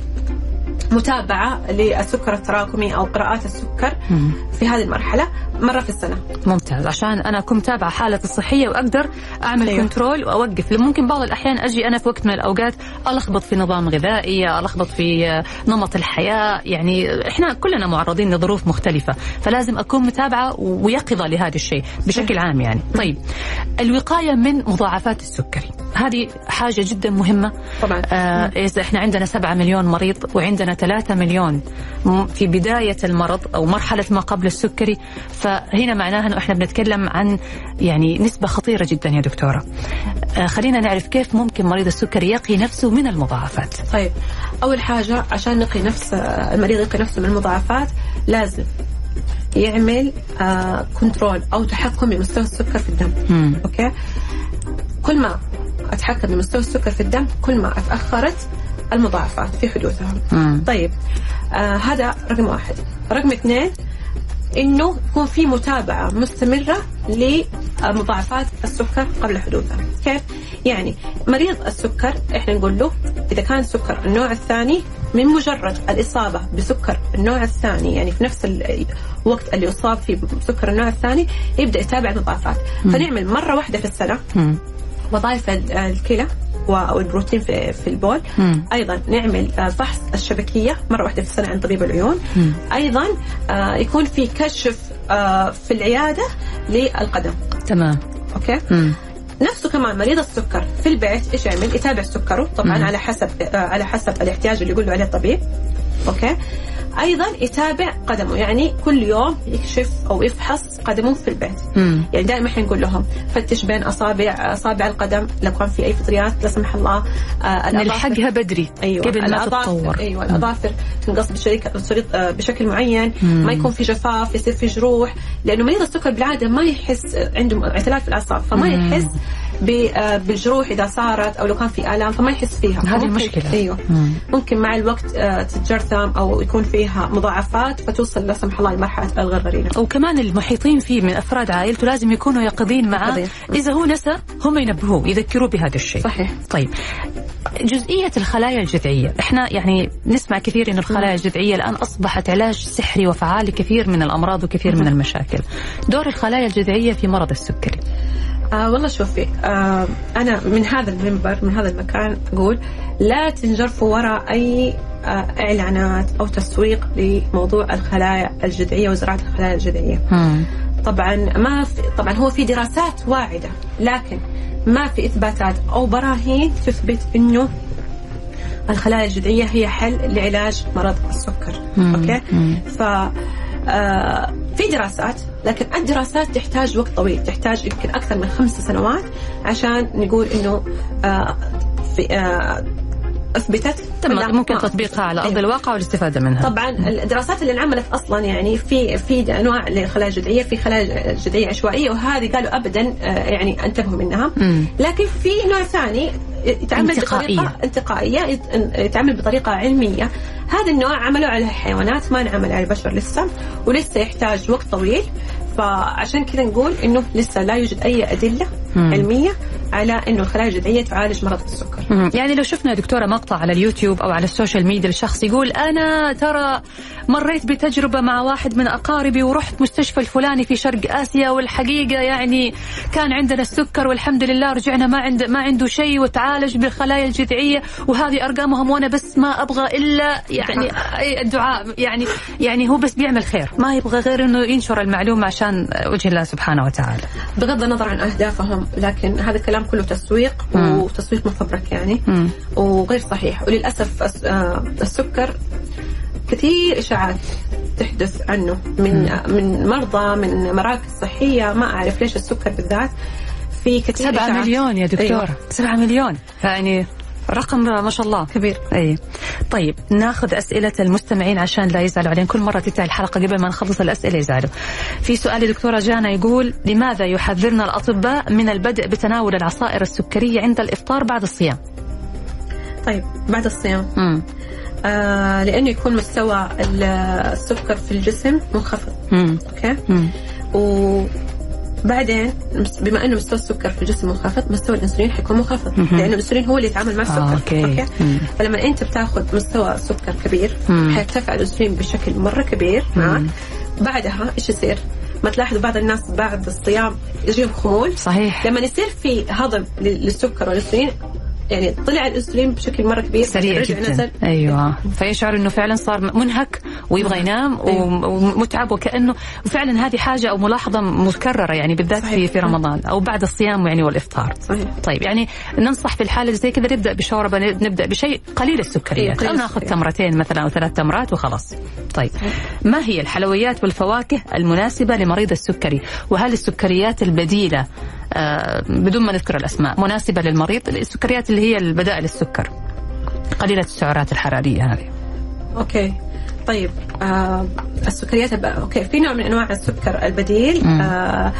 متابعة للسكر التراكمي أو قراءات السكر. في هذه المرحلة. مرة في السنة. ممتاز. عشان أنا اكون متابعة حالتي الصحية وأقدر أعمل أيوة. أيوه. control وأوقف. لأن ممكن بعض الأحيان أجي أنا في وقت من الأوقات ألخبط في نظام غذائي ألخبط في نمط الحياة. يعني إحنا كلنا معرضين لظروف مختلفة فلازم أكون متابعة ويقظة لهذا الشيء بشكل عام يعني. طيب الوقاية من مضاعفات السكري هذه حاجة جدا مهمة. طبعا. آه إذا إحنا عندنا سبعة مليون مريض وعندنا ثلاثة مليون م- في بداية المرض أو مرحلة ما قبل السكري فهنا معناها أنه إحنا بنتكلم عن يعني نسبة خطيرة جدا يا دكتورة. آه خلينا نعرف كيف ممكن مريض السكري يقي نفسه من المضاعفات. طيب أول حاجة عشان نقي نفس المريض يقي نفسه من المضاعفات لازم يعمل آه control أو تحكم بمستوى السكر في الدم. مم. okay؟ كل ما أتحكم بمستوى السكر في الدم كل ما أتأخرت المضاعفات في حدوثها مم. طيب آه هذا رقم واحد. رقم اثنين إنه يكون في متابعة مستمرة لمضاعفات السكر قبل حدوثها كيف؟ يعني مريض السكر إحنا نقول له إذا كان سكر النوع الثاني من مجرد الإصابة بسكر النوع الثاني يعني في نفس الوقت اللي اصاب فيه بسكر النوع الثاني يبدأ يتابع المضاعفات. فنعمل مرة واحدة في السنة. وظائف ال- الكلى والبروتين في في البول مم. أيضا نعمل آه، فحص الشبكية مرة واحدة في السنة عند طبيب العيون مم. أيضا آه، يكون في كشف آه، في العيادة للقدم تمام okay مم. نفسه كمان مريض السكر في البيت إيش يعمل؟ يتابع سكره طبعا مم. على حسب على حسب الاحتياج اللي يقول له عليه الطبيب okay أيضا يتابع قدمه يعني كل يوم يكشف أو يفحص قدمه في البيت. مم. يعني دائما إحنا نقول لهم فتش بين اصابع أصابع القدم لو كان في أي فطريات لا سمح الله آه، نلحقها بدري أيوه قبل ما تتطور. أيوه الأظافر تنقص آه، بشكل معين ما يكون في جفاف يصير في جروح لأنه مريض السكر بالعادة ما يحس عنده اعتلال في الأعصاب فما يحس ب- آه، بالجروح إذا صارت أو لو كان في آلام فما يحس فيها. هذه المشكلة. أيوه. مم. ممكن مع الوقت آه، تتجرثم أو يكون فيها مضاعفات فتوصل لا سمح الله لمرحلة الغرغرينة. وكمان المحيطين فيه من أفراد عائلته لازم يكونوا يقظين معاه. إذا هو نسى هم ينبهوه يذكروه بهذا الشيء. صحيح. طيب. جزئية الخلايا الجذعية. إحنا يعني نسمع كثير إن الخلايا الجذعية الآن أصبحت علاج سحري وفعال لكثير من الأمراض وكثير من المشاكل. دور الخلايا الجذعية في مرض السكري. آه والله شوفي آه أنا من هذا المنبر من هذا المكان أقول لا تنجرفوا وراء أي آه إعلانات أو تسويق لموضوع الخلايا الجذعية وزراعة الخلايا الجذعية. طبعا ما في طبعا هو في دراسات واعدة لكن ما في إثباتات أو براهين تثبت إنه الخلايا الجذعية هي حل لعلاج مرض السكر. أوكي؟ ف آه، في دراسات لكن الدراسات تحتاج وقت طويل تحتاج يمكن أكثر من خمس سنوات عشان نقول إنه آه، في آه، أثبتت تم ممكن تطبيقها على أرض أيوة. الواقع والاستفادة منها طبعا الدراسات اللي انعملت أصلا يعني في في أنواع للخلايا الجذعيه في خلايا جذعية عشوائية وهذه قالوا ابدا آه، يعني انتبهوا منها. لكن في نوع ثاني يتعامل انتقائية. بطريقة انتقائية يت- يتعامل بطريقة علمية هذا النوع عملوا على الحيوانات ما انعمل على البشر لسه ولسه يحتاج وقت طويل فعشان كذا نقول إنه لسه لا يوجد أي أدلة. علمية على إنه الخلايا الجذعية تعالج مرض السكر. مم. يعني لو شفنا يا دكتورة مقطع على اليوتيوب أو على ال social media لشخص يقول أنا ترى مريت بتجربة مع واحد من أقاربي ورحت مستشفى الفلاني في شرق آسيا والحقيقة يعني كان عندنا السكر والحمد لله رجعنا ما عنده ما عنده شيء وتعالج بالخلايا الجذعية وهذه أرقامهم وأنا بس ما أبغى إلا يعني الدعاء. يعني يعني هو بس بيعمل خير. ما يبغى غير إنه ينشر المعلومة عشان وجه الله سبحانه وتعالى. بغض النظر عن أهدافهم لكن هذا الكلام كله تسويق مم. وتسويق مفبرك يعني مم. وغير صحيح وللأسف آه، السكر كثير إشاعات تحدث عنه من من مرضى من مراكز صحية ما أعرف ليش السكر بالذات في كثير سبعة. مليون يا دكتورة أيوة. سبعة مليون يعني رقم ما شاء الله. كبير. أي. طيب ناخذ أسئلة المستمعين عشان لا يزعلوا علينا. كل مرة تنتهي الحلقة قبل ما نخلص الأسئلة يزعلوا. في سؤال لدكتورة جانا يقول لماذا يحذرنا الأطباء من البدء بتناول العصائر السكرية عند الإفطار بعد الصيام؟ طيب بعد الصيام. امم آه لأنه يكون مستوى ال- السكر في الجسم منخفض. امم أوكي؟ امم وبعدين مس- بما إنه مستوى السكر في الجسم منخفض مستوى الإنسولين حيكون منخفض. لأنه الإنسولين هو اللي يتعامل مع السكر آه، أوكي. مم. فلما أنت بتاخذ مستوى سكر كبير. حيرتفع الإنسولين بشكل مرة كبير معك بعدها إيش يصير؟ ما تلاحظوا بعض الناس بعد الصيام يجيهم خمول صحيح لما يصير في هضم لل- للسكر والإنسولين يعني طلع الإنسولين بشكل مرة كبير سريع جدا. نزل. أيوه. فيشعر إنه فعلا صار منهك ويبغى ينام أيوة. ومتعب وكأنه وفعلا هذه حاجة أو ملاحظة مكررة يعني بالذات في صحيح. في رمضان أو بعد الصيام يعني والإفطار. صحيح. طيب يعني ننصح في الحالة زي كذا نبدأ بشوربة نبدأ بشيء قليل السكريات. قليل أو ناخذ. تمرتين مثلا أو ثلاث تمرات وخلاص. طيب ما هي الحلويات والفواكه المناسبة لمريض السكري؟ وهل السكريات البديلة آه بدون ما نذكر الأسماء مناسبة للمريض؟ السكريات اللي هي البدائل السكر قليلة السعرات الحرارية هذه okay طيب آه السكريات الب... okay في نوع من أنواع السكر البديل. آه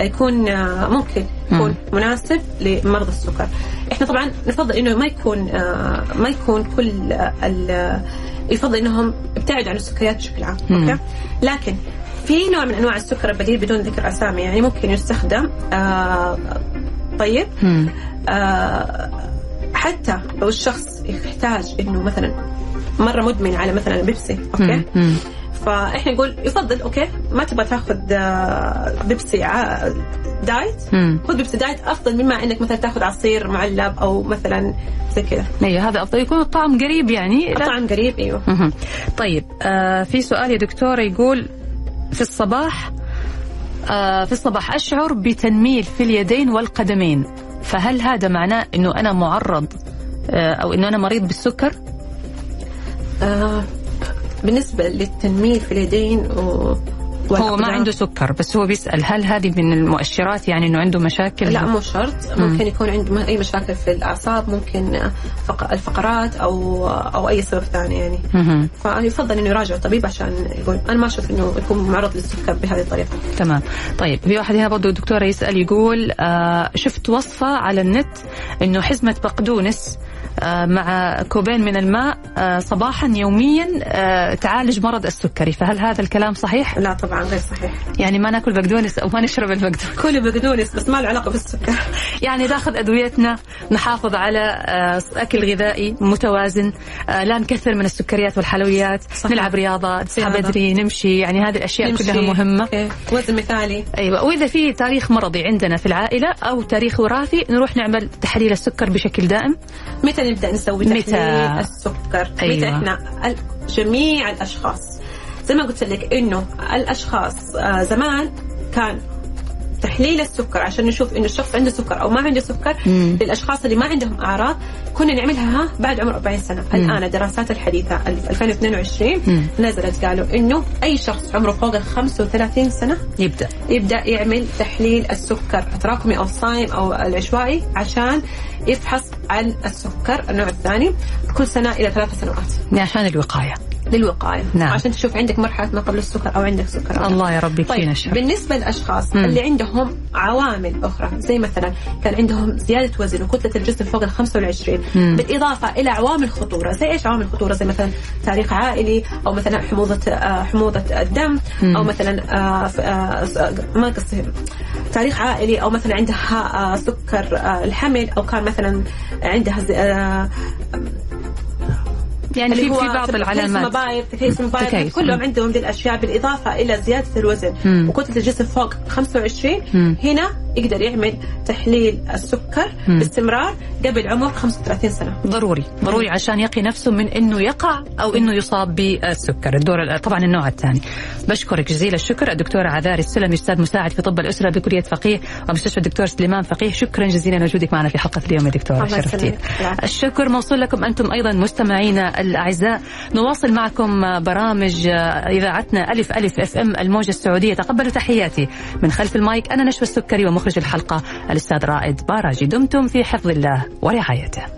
يكون آه ممكن يكون مم. مناسب لمرضى السكر إحنا طبعا نفضل إنه ما يكون آه ما يكون كل آه ال- يفضل إنهم يبتعدوا عن السكريات بشكل عام. okay لكن في نوع من أنواع السكر البديل بدون ذكر أسامي يعني ممكن يستخدم آه طيب. آه، حتى لو الشخص يحتاج إنه مثلا مرة مدمن على مثلا بيبسي okay مم. مم. فإحنا نقول يفضل okay ما تبغى تاخذ آه، بيبسي ع- diet مم. خذ بيبسي diet أفضل مما إنك مثلا تاخذ عصير معلب أو مثلا زي كذا أيوه هذا أفضل يكون الطعم قريب يعني الطعم قريب أيوه مهم. طيب آه في سؤال يا دكتورة يقول في الصباح آه في الصباح أشعر بتنميل في اليدين والقدمين فهل هذا معناه أنه أنا معرض آه أو أنه أنا مريض بالسكر؟ آه بالنسبة للتنميل في اليدين و... هو ما عنده سكر بس هو بيسأل هل هذه من المؤشرات؟ يعني إنه عنده مشاكل؟ لا مو شرط. ممكن يكون عنده أي مشاكل في الأعصاب ممكن فق- الفقرات أو أو أي سبب ثاني يعني. فيفضل إنه يراجع طبيب عشان يقول أنا ما أشوف إنه يكون معرض للسكر بهذه الطريقة. تمام. طيب في واحد هنا برضه دكتورة يسأل يقول آه شفت وصفة على النت إنه حزمة بقدونس مع كوبين من الماء آه صباحا يوميا آه تعالج مرض السكري فهل هذا الكلام صحيح؟ لا طبعا غير صحيح يعني ما ناكل بقدونس أو ما نشرب البقدونس كله بقدونس بس ما له علاقة بالسكر يعني ناخذ أدويتنا نحافظ على آه، أكل غذائي متوازن آه، لا نكثر من السكريات والحلويات صحيح. نلعب رياضة نصحى رياضة. بدري نمشي يعني هذه الأشياء نمشي. كلها مهمة إيه. وزن مثالي أيوه وإذا في تاريخ مرضي عندنا في العائلة أو تاريخ وراثي نروح نعمل تحليل السكر بشكل دائم متى نبدأ نسوي؟ تحليل السكر أيوة. متى إحنا جميع الأشخاص زي ما قلت لك إنه الأشخاص آه، زمان كان تحليل السكر عشان نشوف إنه الشخص عنده سكر أو ما عنده سكر مم. للأشخاص اللي ما عندهم أعراض كنا نعملها ها بعد عمر 40 سنة. الآن الدراسات الحديثة ال- 2022 مم. نزلت قالوا إنه أي شخص عمره فوق ال 35 سنة يبدأ. يبدأ يعمل تحليل السكر التراكمي أو الصايم أو العشوائي عشان يفحص عن السكر النوع الثاني كل سنة إلى ثلاث سنوات. عشان الوقاية. للوقاية نعم. عشان تشوف عندك مرحلة ما قبل السكر أو عندك سكر أو. الله يا رب يكفينا طيب بالنسبة للأشخاص مم. اللي عندهم عوامل أخرى زي مثلا كان عندهم زيادة وزن وكتلة الجسم فوق ال 25 مم. بالإضافة إلى عوامل خطورة زي إيش عوامل خطورة زي مثلا تاريخ عائلي أو مثلا حموضة آه، حموضة الدم مم. أو مثلا آه، آه، ما قصدي تاريخ عائلي أو مثلا عندها سكر الحمل أو كان مثلا عندها يعني في في بعض العلامات مبايض تكيس مبايض. كلهم. عندهم دي الأشياء بالإضافة إلى زيادة الوزن. وكتلة الجسم فوق 25 مم. هنا يقدر يعمل تحليل السكر مم. باستمرار قبل عمر 35 سنة. ضروري ضروري عشان يقي نفسه من إنه يقع أو إنه يصاب بالسكر. الدور طبعا النوع الثاني. بشكرك جزيل الشكر. الدكتوره عذاري السلمي أستاذ مساعد في طب الأسرة بكلية فقيه ومستشفى الدكتور سليمان فقيه. شكرا جزيلا لوجودك معنا في حلقة اليوم يا دكتوره شرفتينا. الشكر موصول لكم أنتم أيضا مستمعينا الأعزاء. نواصل معكم برامج إذاعتنا ألف ألف FM الموجة السعودية. تقبلوا تحياتي من خلف المايك. أنا نشوى السكري ومخرج الحلقة. الأستاذ رائد باراجي دمتم في حفظ الله ورعايته.